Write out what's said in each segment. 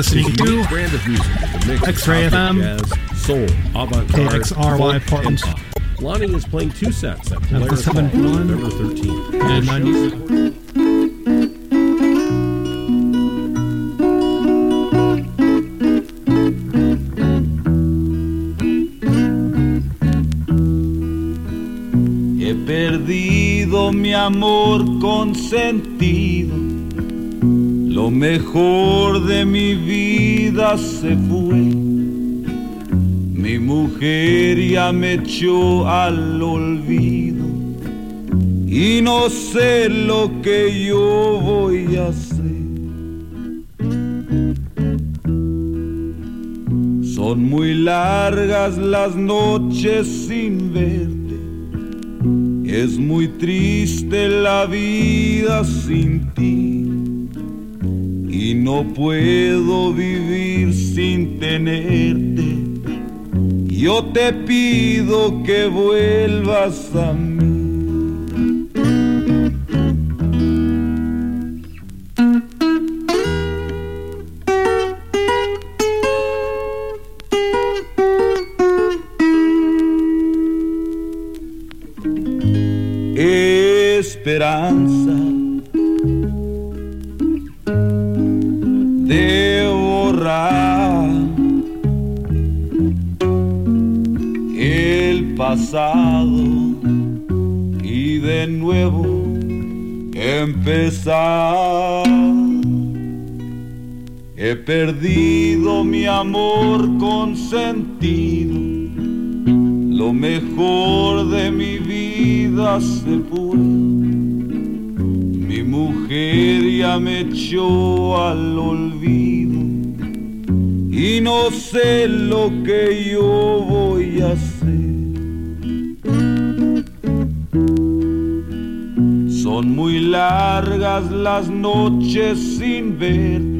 listening His to unique brand of music with a mix X-Ray of pop, FM, jazz, soul, avant-garde, KXRY folk, and Portland. pop. Lonnie is playing two sets at the Polaris Hall 7.1 November 13th. and 90. He perdido mi amor consentido, mejor de mi vida se fue. Mi mujer ya me echó al olvido y no sé lo que yo voy a hacer. Son muy largas las noches sin verte. Es muy triste la vida sin ti y no puedo vivir sin tenerte. Yo te pido que vuelvas a mí. Amor consentido, lo mejor de mi vida se fue. Mi mujer ya me echó al olvido y no sé lo que yo voy a hacer. Son muy largas las noches sin verte.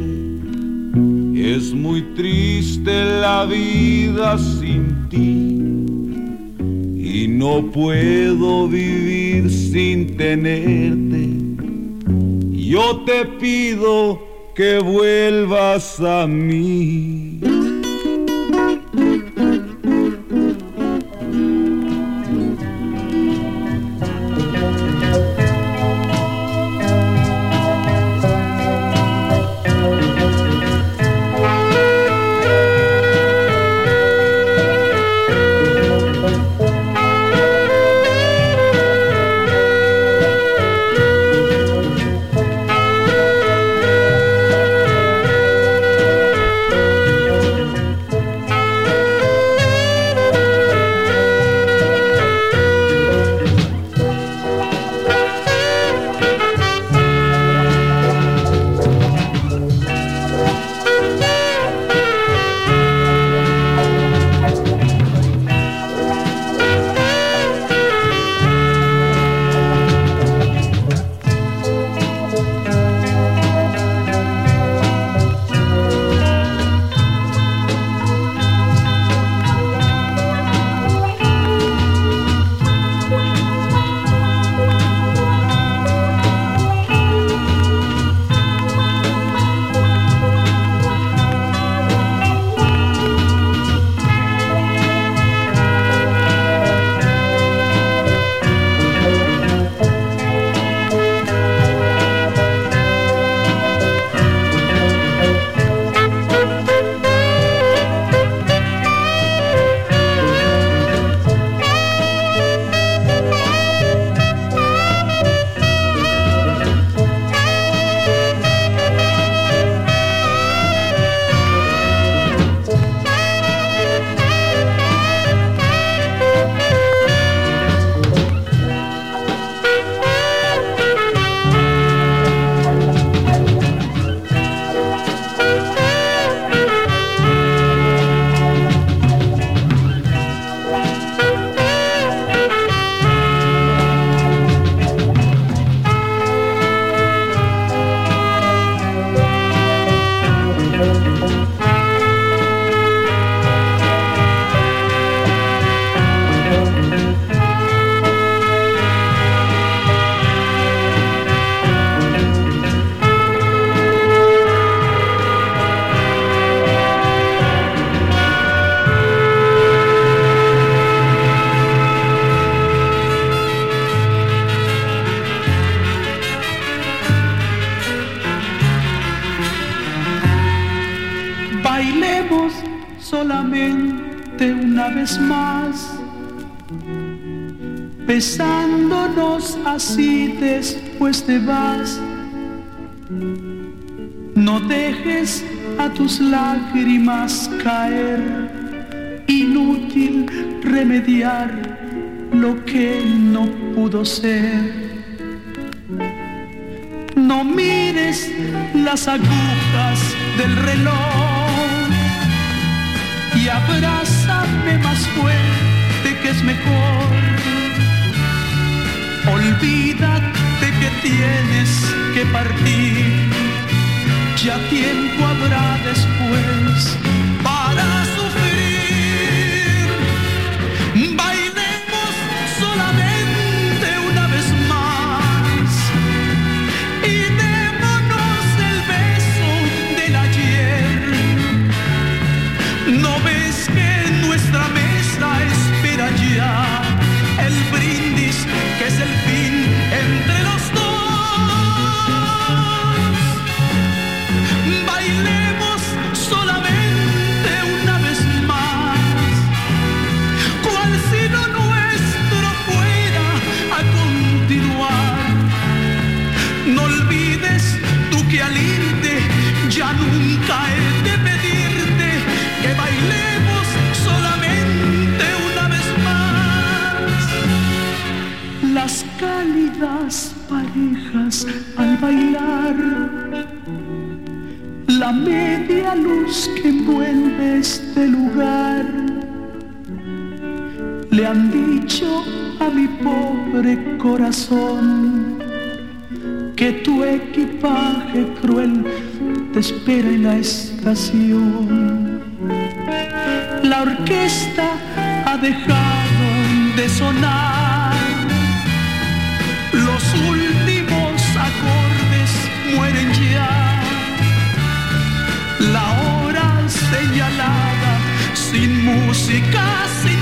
Es muy triste la vida sin ti y no puedo vivir sin tenerte. Yo te pido que vuelvas a mí. lágrimas caer, inútil remediar lo que no pudo ser. No mires las agujas del reloj y abrázame más fuerte que es mejor. Olvídate que tienes que partir ya tiempo habrá después. la media luz que envuelve este lugar. Le han dicho a mi pobre corazón que tu equipaje cruel te espera en la estación. La orquesta ha dejado de sonar los últimos mueren ya. La hora señalada, sin música, sin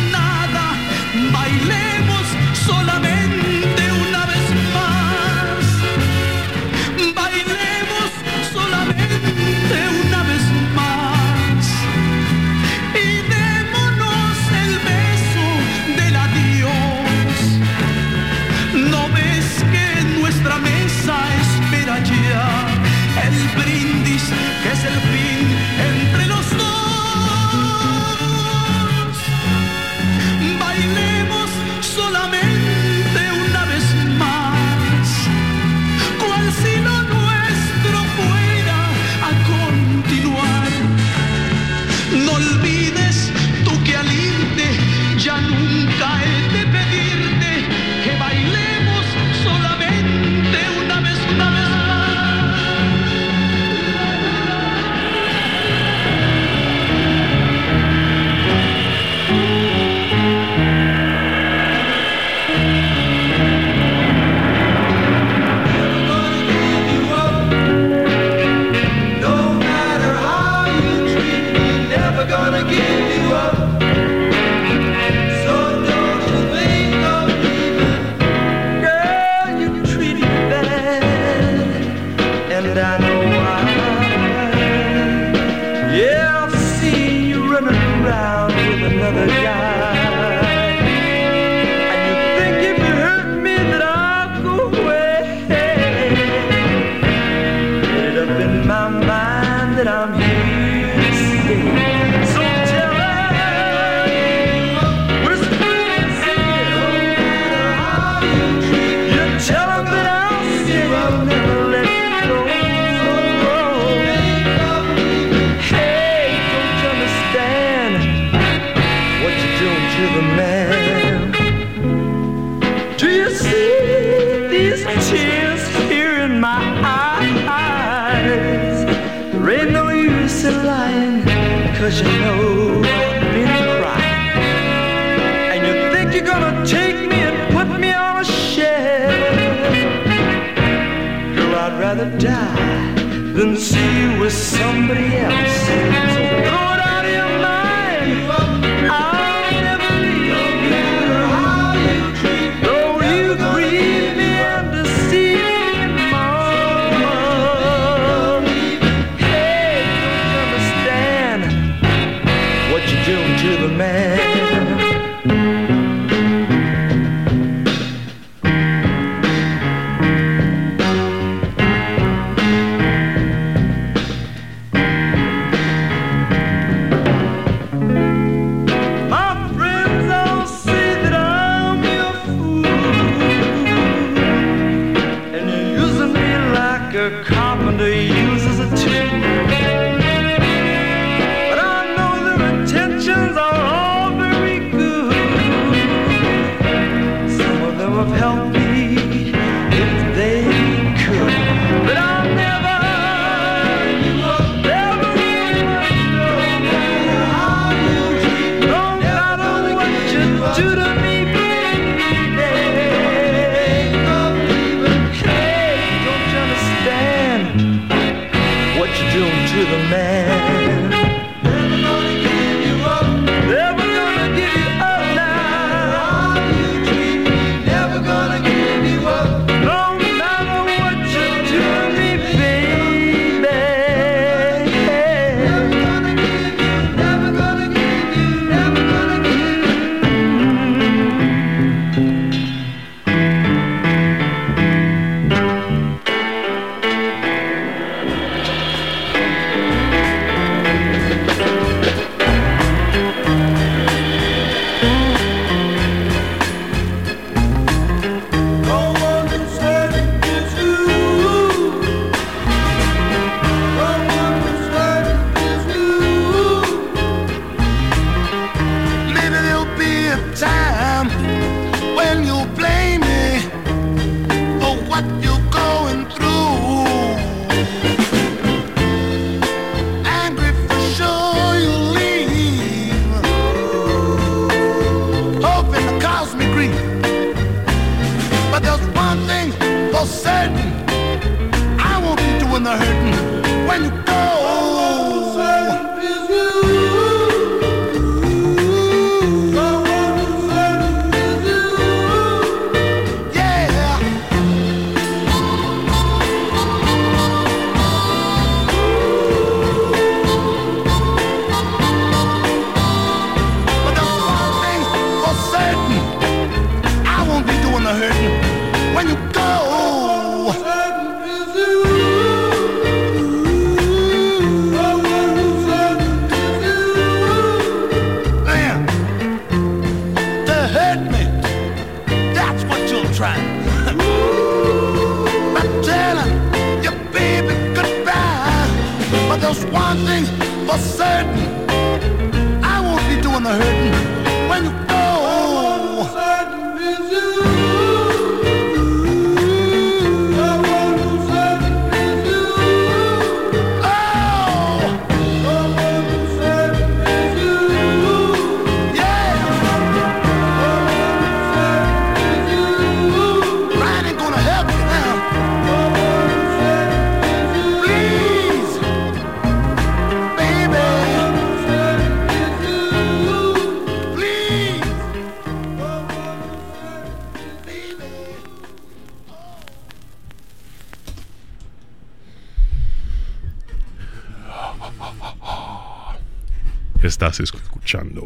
Estás escuchando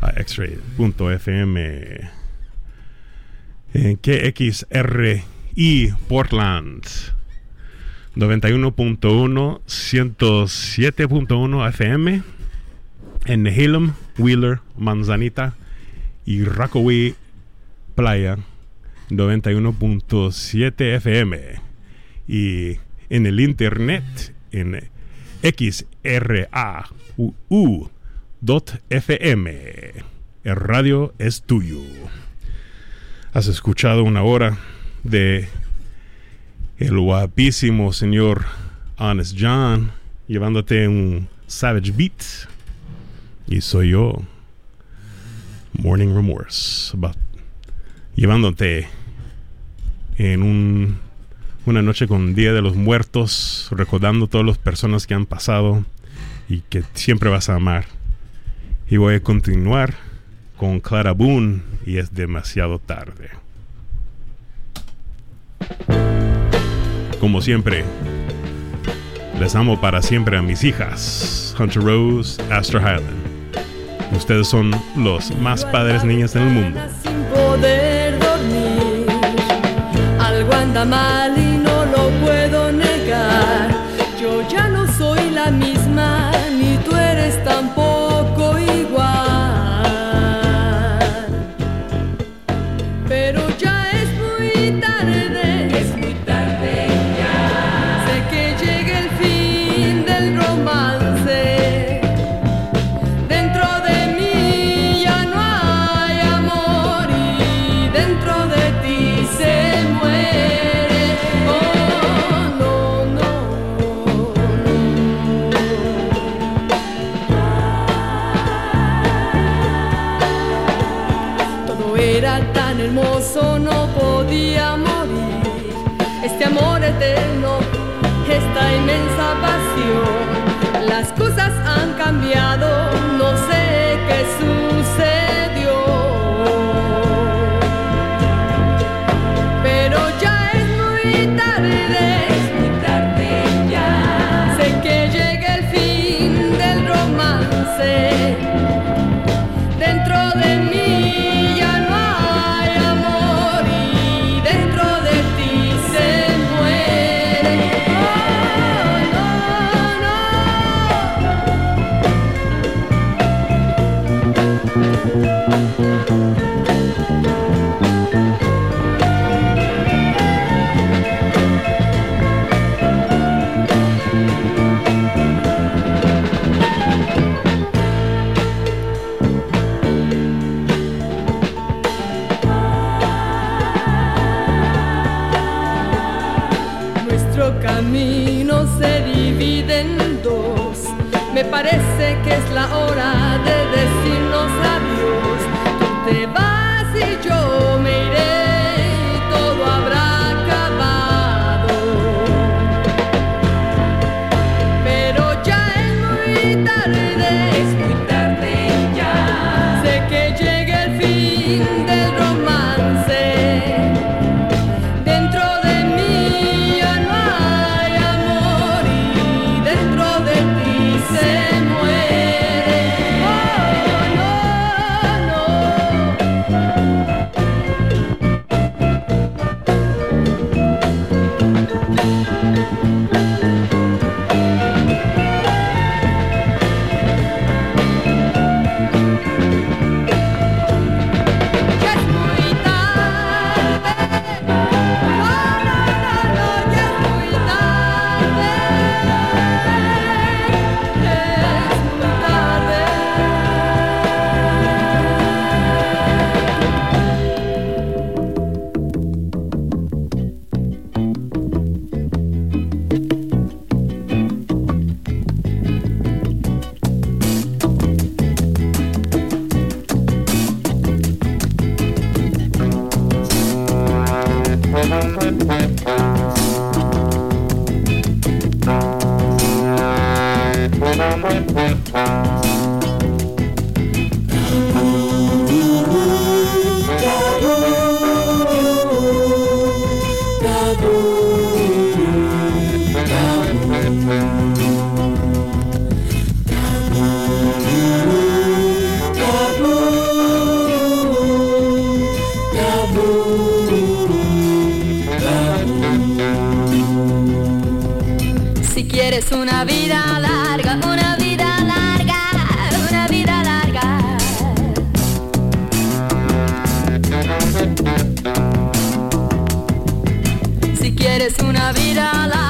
a X-Ray.fm en KXRI Portland 91.1 107.1 FM en Nehalem, Wheeler, Manzanita y Rockaway Playa 91.7 FM y en el internet en XRAU.FM. El radio es tuyo. Has escuchado una hora de el guapísimo señor Honest John llevándote un Savage Beat. Y soy yo, Morning Remorse, llevándote en un una noche con Día de los Muertos, recordando todas las personas que han pasado y que siempre vas a amar. Y voy a continuar con Clara Boone y es demasiado tarde. Como siempre, les amo para siempre a mis hijas, Hunter Rose, Astor Highland. Ustedes son los más padres niñas en el mundo. Sin poder dormir, algo anda mal Pero ya es la hora Quieres una vida larga,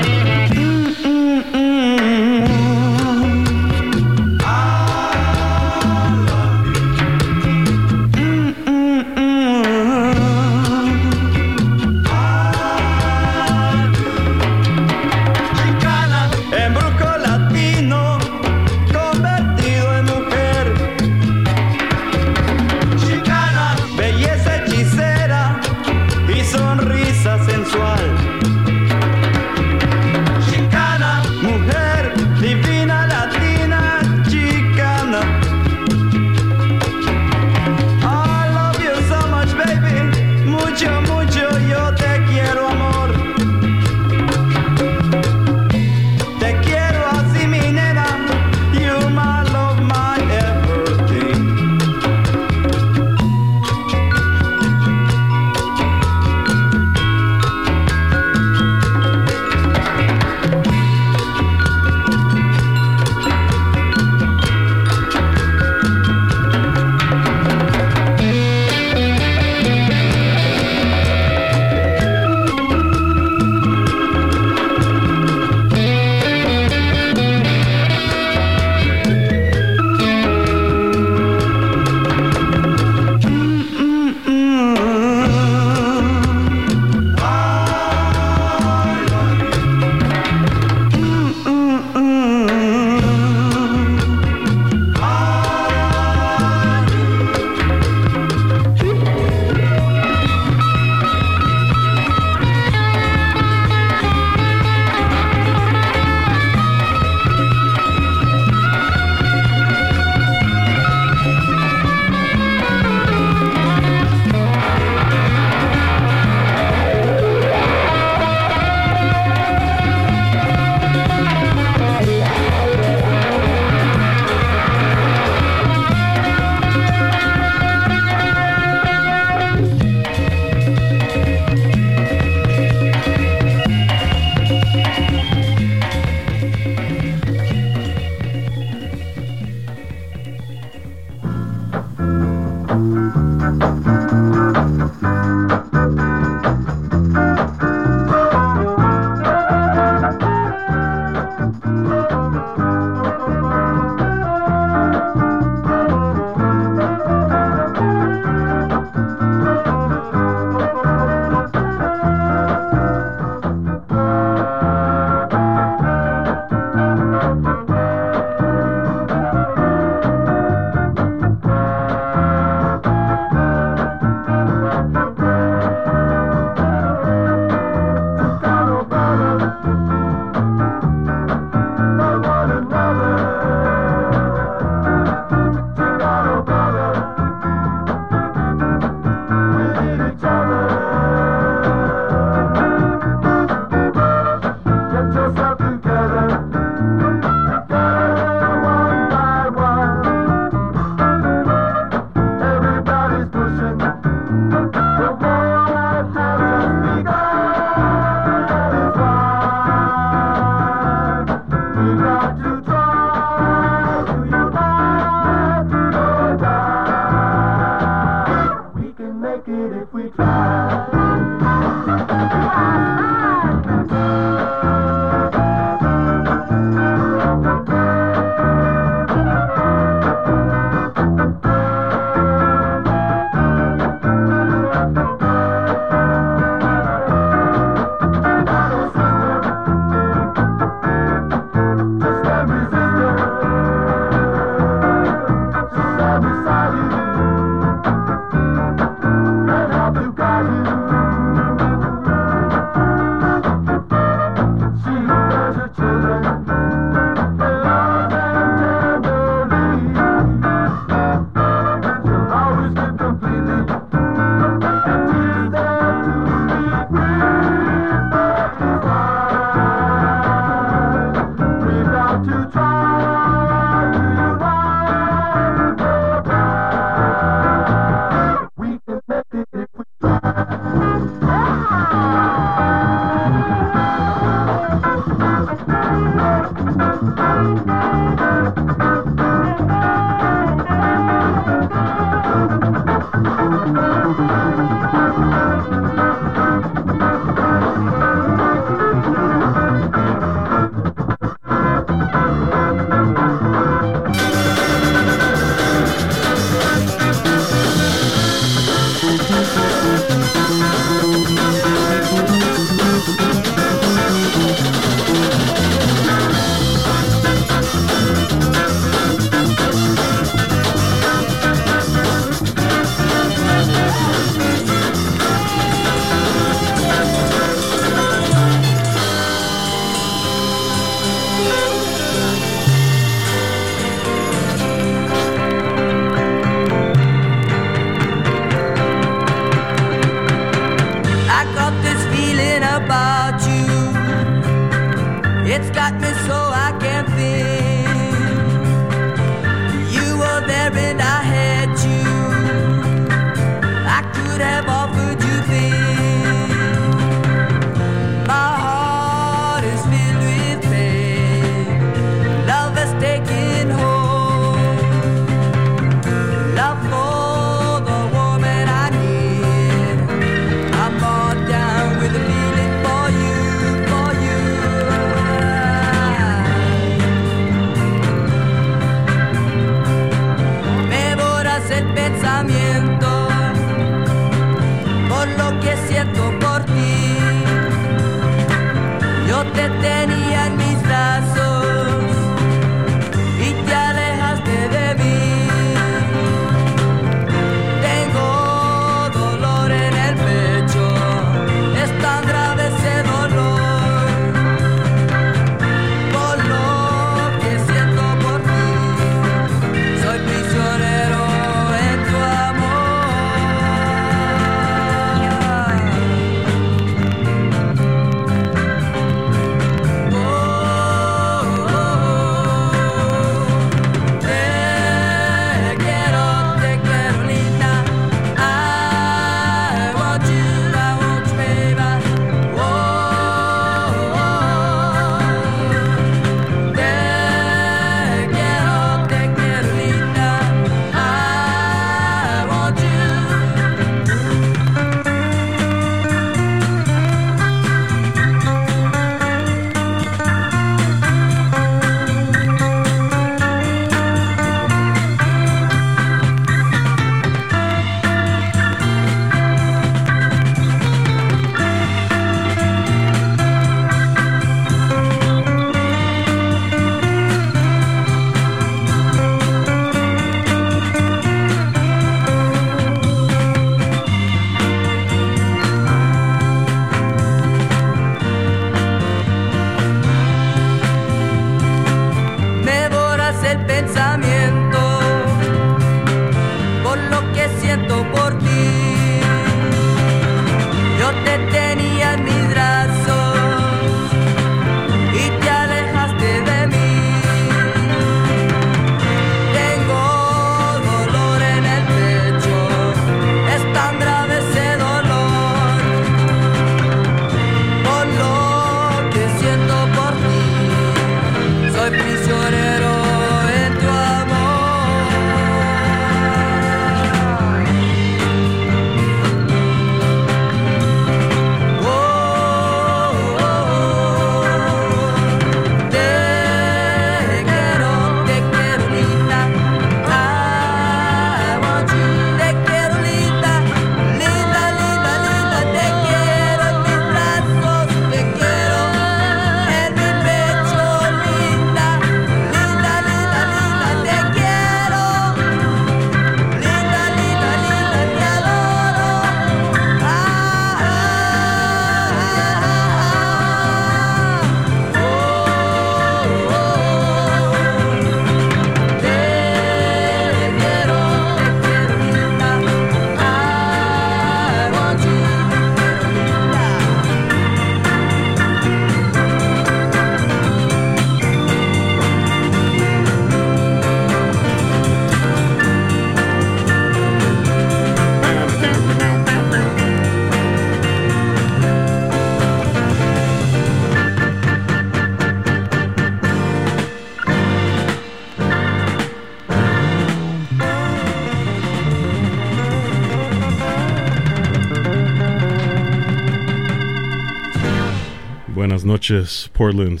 Buenas noches, Portland.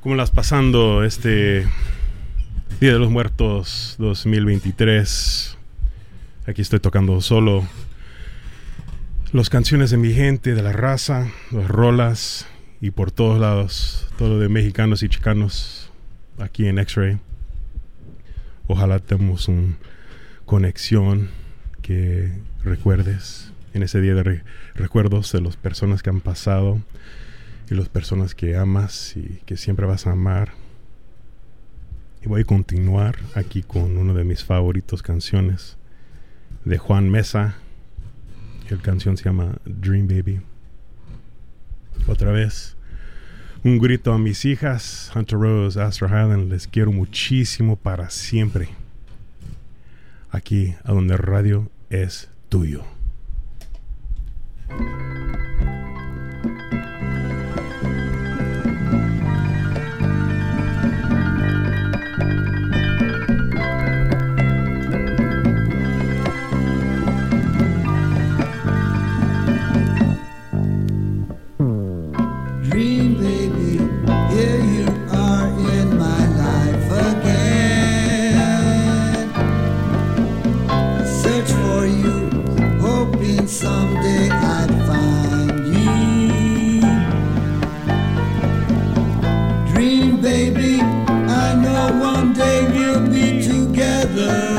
¿Cómo las pasando este Día de los Muertos 2023? Aquí estoy tocando solo las canciones de mi gente, de la raza, las rolas y por todos lados, todo de mexicanos y chicanos aquí en X-Ray. Ojalá tengamos una conexión que recuerdes en ese día de re- recuerdos de las personas que han pasado y las personas que amas y que siempre vas a amar. Y voy a continuar aquí con una de mis favoritos canciones de Juan Mesa. La canción se llama Dream Baby. Otra vez, un grito a mis hijas, Hunter Rose, Astro Highland, les quiero muchísimo para siempre. Aquí, a donde radio es tuyo. Dream love.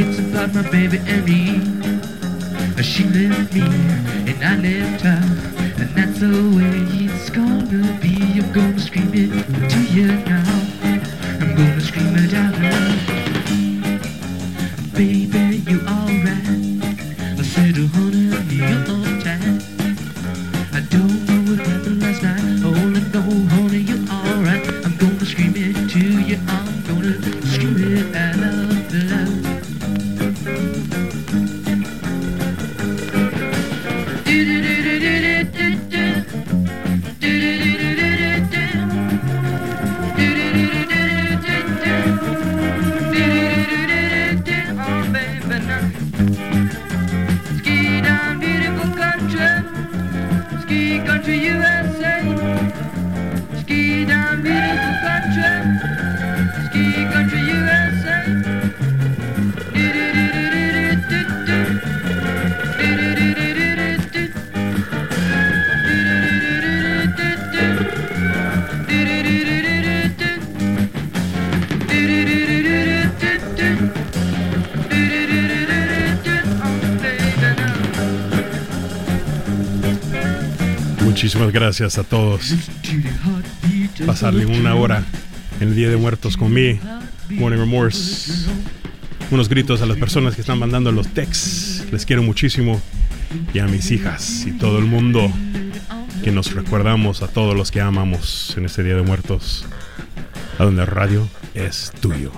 About my baby me. She left me and I left her, and that's the way it's gonna be. I'm gonna scream it to you now. I'm gonna scream it out loud. Baby, you alright? I said, oh, honey, you're gracias a todos. Pasarle una hora en el Día de Muertos con mí, Morning Remorse. Unos gritos a las personas que están mandando los texts. Les quiero muchísimo. Y a mis hijas y todo el mundo que nos recordamos a todos los que amamos en este Día de Muertos. A donde radio es tuyo.